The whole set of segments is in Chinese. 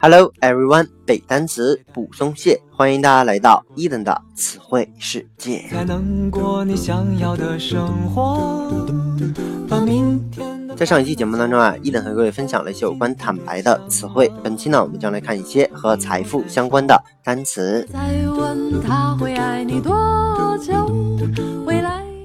Hello everyone，背单词不松懈，欢迎大家来到伊登的词汇世界。在上一期节目当中啊，伊登和各位分享了一些有关坦白的词汇。本期呢，我们将来看一些和财富相关的单词。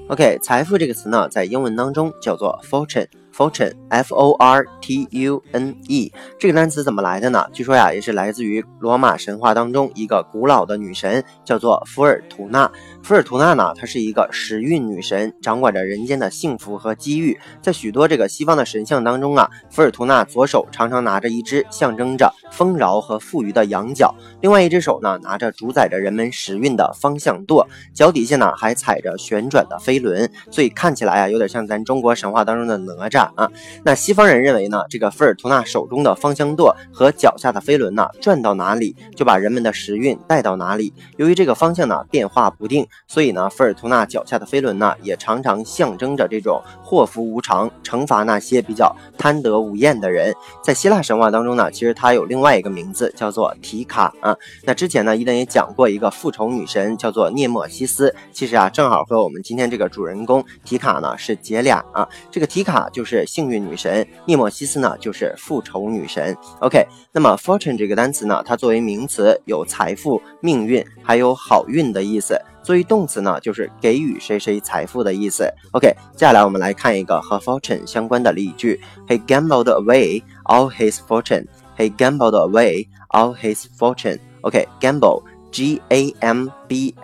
OK，财富这个词呢，在英文当中叫做 fortune。Fortune，F O R T U N E，这个单词怎么来的呢？据说呀，也是来自于罗马神话当中一个古老的女神，叫做福尔图娜。福尔图娜呢，她是一个时运女神，掌管着人间的幸福和机遇。在许多这个西方的神像当中啊，福尔图娜左手常常拿着一只象征着丰饶和富裕的羊角，另外一只手呢，拿着主宰着人们时运的方向舵，脚底下呢还踩着旋转的飞轮，所以看起来啊，有点像咱中国神话当中的哪吒。啊，那西方人认为呢，这个菲尔图纳手中的芳香舵和脚下的飞轮呢，转到哪里就把人们的时运带到哪里。由于这个方向呢变化不定，所以呢，菲尔图纳脚下的飞轮呢，也常常象征着这种祸福无常，惩罚那些比较贪得无厌的人。在希腊神话当中呢，其实它有另外一个名字叫做提卡啊。那之前呢，伊登也讲过一个复仇女神叫做涅墨西斯，其实啊，正好和我们今天这个主人公提卡呢是姐俩啊。这个提卡就是。是幸运女神，涅墨西斯呢就是复仇女神。OK，那么 fortune 这个单词呢，它作为名词有财富、命运还有好运的意思；作为动词呢，就是给予谁谁财富的意思。OK，接下来我们来看一个和 fortune 相关的例句：He gambled away all his fortune. He gambled away all his fortune. OK，gamble，G-A-M-B-L-E，G-A-M。B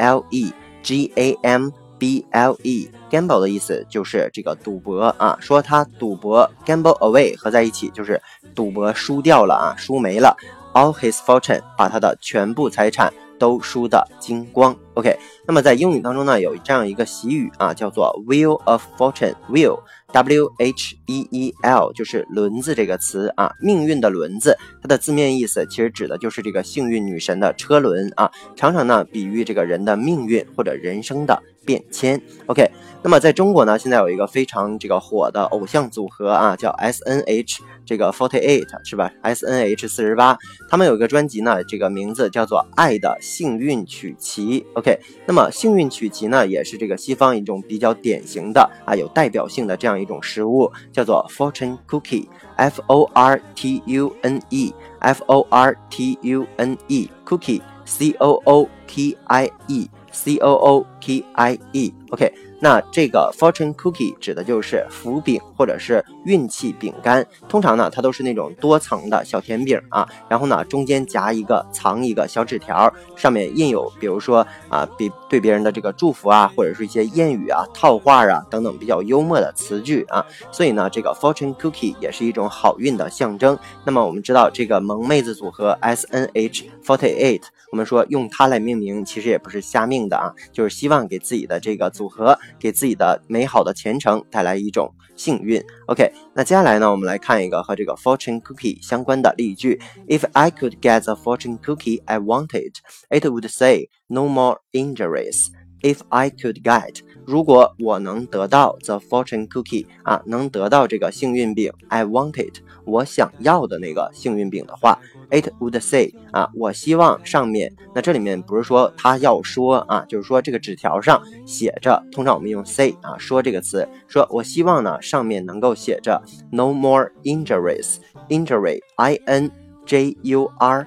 L b l e gamble 的意思就是这个赌博啊，说他赌博，gamble away 合在一起就是赌博输掉了啊，输没了，all his fortune 把他的全部财产都输得精光。OK，那么在英语当中呢，有这样一个习语啊，叫做 wheel of fortune，wheel。W H E E L 就是轮子这个词啊，命运的轮子，它的字面意思其实指的就是这个幸运女神的车轮啊，常常呢比喻这个人的命运或者人生的变迁。OK，那么在中国呢，现在有一个非常这个火的偶像组合啊，叫 S N H 这个 Forty Eight 是吧？S N H 四十八，他们有一个专辑呢，这个名字叫做《爱的幸运曲奇》。OK，那么幸运曲奇呢，也是这个西方一种比较典型的啊，有代表性的这样。一种食物叫做 fortune cookie，F O R T U N E，F O R T U N E，cookie，C O O K I E，C O O K I E，OK。那这个 fortune cookie 指的就是福饼或者是运气饼干，通常呢它都是那种多层的小甜饼啊，然后呢中间夹一个藏一个小纸条，上面印有比如说啊比对别人的这个祝福啊，或者是一些谚语啊、套话啊等等比较幽默的词句啊，所以呢这个 fortune cookie 也是一种好运的象征。那么我们知道这个萌妹子组合 S N H forty eight，我们说用它来命名其实也不是瞎命的啊，就是希望给自己的这个组合。给自己的美好的前程带来一种幸运。OK，那接下来呢，我们来看一个和这个 fortune cookie 相关的例句：If I could get the fortune cookie I wanted, it would say no more injuries. If I could get 如果我能得到 the fortune cookie 啊，能得到这个幸运饼，I want it，我想要的那个幸运饼的话，it would say 啊，我希望上面，那这里面不是说他要说啊，就是说这个纸条上写着，通常我们用 say 啊，说这个词，说我希望呢上面能够写着 no more injuries，injury，I N J U R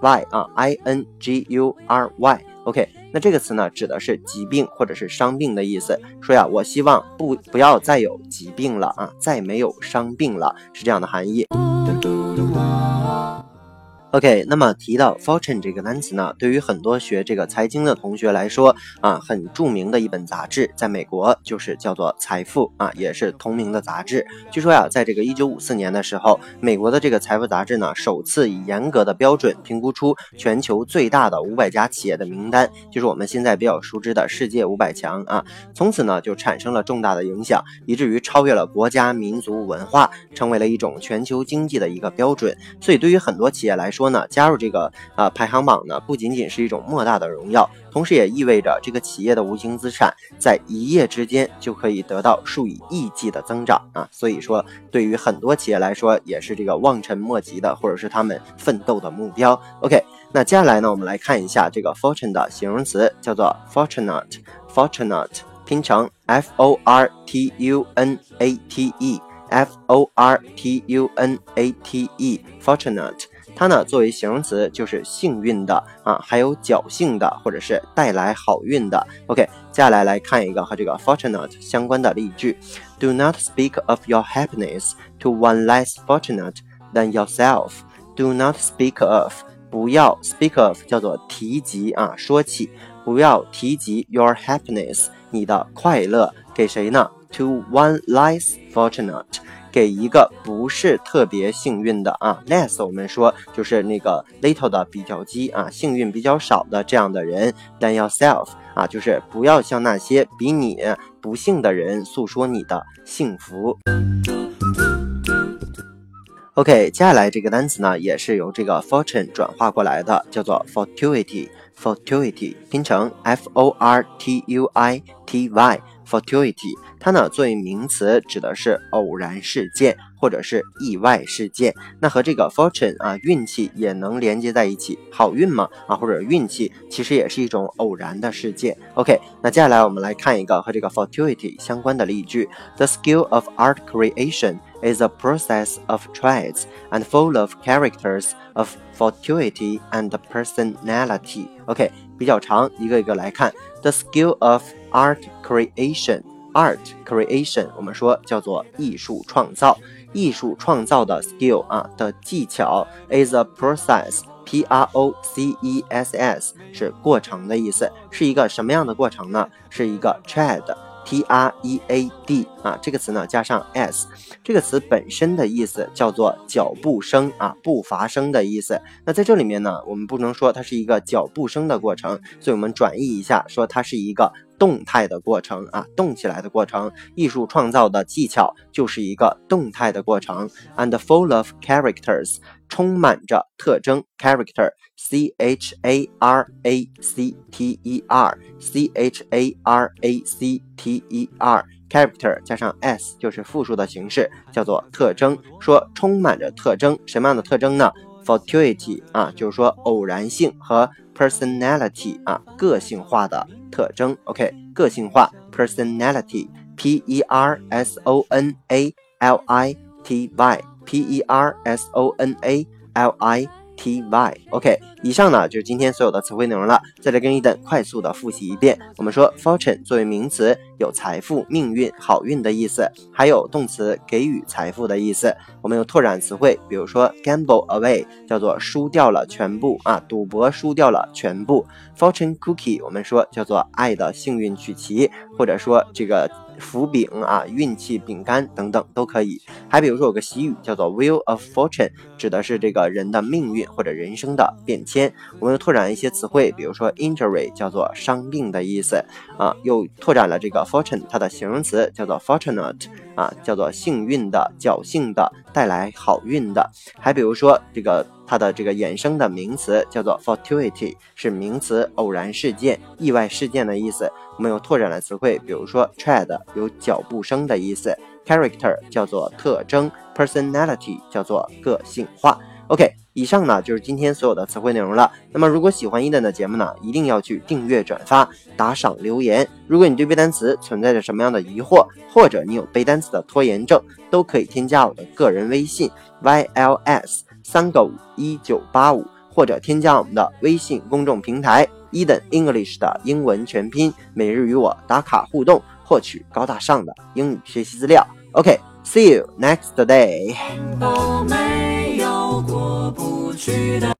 Y 啊，I N G U R Y，OK。那这个词呢，指的是疾病或者是伤病的意思。说呀，我希望不不要再有疾病了啊，再没有伤病了，是这样的含义。OK，那么提到 fortune 这个单词呢，对于很多学这个财经的同学来说啊，很著名的一本杂志，在美国就是叫做《财富》啊，也是同名的杂志。据说呀，在这个1954年的时候，美国的这个财富杂志呢，首次以严格的标准评估出全球最大的五百家企业的名单，就是我们现在比较熟知的世界五百强啊。从此呢，就产生了重大的影响，以至于超越了国家、民族、文化，成为了一种全球经济的一个标准。所以，对于很多企业来说，说呢，加入这个呃排行榜呢，不仅仅是一种莫大的荣耀，同时也意味着这个企业的无形资产在一夜之间就可以得到数以亿计的增长啊。所以说，对于很多企业来说，也是这个望尘莫及的，或者是他们奋斗的目标。OK，那接下来呢，我们来看一下这个 fortune 的形容词，叫做 fortunate，fortunate，拼成 f o r t u n a t e。f o r t u n a t e，fortunate，它呢作为形容词就是幸运的啊，还有侥幸的，或者是带来好运的。OK，接下来来看一个和这个 fortunate 相关的例句：Do not speak of your happiness to one less fortunate than yourself. Do not speak of，不要 speak of 叫做提及啊，说起，不要提及 your happiness，你的快乐给谁呢？To one less fortunate，给一个不是特别幸运的啊，less 我们说就是那个 little 的比较级啊，幸运比较少的这样的人。Than yourself 啊，就是不要向那些比你不幸的人诉说你的幸福。OK，接下来这个单词呢，也是由这个 fortune 转化过来的，叫做 fortuity Fortuity 拼成 f o r t u i t y，fortuity。它呢作为名词，指的是偶然事件或者是意外事件。那和这个 fortune 啊运气也能连接在一起，好运嘛啊或者运气其实也是一种偶然的事件。OK，那接下来我们来看一个和这个 fortuity 相关的例句：The skill of art creation is a process of traits and full of characters of fortuity and personality。OK，比较长，一个一个来看。The skill of art creation。Art creation，我们说叫做艺术创造， 艺术创造的 skill 啊的技巧 is a process，P R O C E S S 是过程的意思，是一个什么样的过程呢？是一个 trade。T R E A D 啊，这个词呢加上 s，这个词本身的意思叫做脚步声啊，步伐声的意思。那在这里面呢，我们不能说它是一个脚步声的过程，所以我们转译一下，说它是一个动态的过程啊，动起来的过程。艺术创造的技巧就是一个动态的过程。And full of characters，充满着特征，character，C H A R A C T E R，C H A R A C T E R，character 加上 s 就是复数的形式，叫做特征。说充满着特征，什么样的特征呢？Fortuity 啊，就是说偶然性和 personality 啊，个性化的特征。OK，个性化 personality，P E R S O N A L I T Y，P E R S O N A L I。 T Y，OK，以上呢就是今天所有的词汇内容了。再来跟一等快速的复习一遍。我们说 fortune 作为名词，有财富、命运、好运的意思，还有动词给予财富的意思。我们有拓展词汇，比如说 gamble away，叫做输掉了全部啊，赌博输掉了全部。fortune cookie，我们说叫做爱的幸运曲奇，或者说这个。福饼啊，运气饼干等等都可以。还比如说有个习语叫做 Wheel of Fortune，指的是这个人的命运或者人生的变迁。我们又拓展一些词汇，比如说 injury 叫做伤病的意思啊，又拓展了这个 fortune 它的形容词叫做 fortunate 啊，叫做幸运的、侥幸的、带来好运的。还比如说这个。它的这个衍生的名词叫做 fortuity，是名词，偶然事件、意外事件的意思。我们有拓展的词汇，比如说 tread 有脚步声的意思，character 叫做特征，personality 叫做个性化。OK，以上呢就是今天所有的词汇内容了。那么如果喜欢伊登的节目呢，一定要去订阅、转发、打赏、留言。如果你对背单词存在着什么样的疑惑，或者你有背单词的拖延症，都可以添加我的个人微信 yls。三个五一九八五，或者添加我们的微信公众平台 Eden English 的英文全拼，每日与我打卡互动，获取高大上的英语学习资料。OK，see you next day。都没有过不去的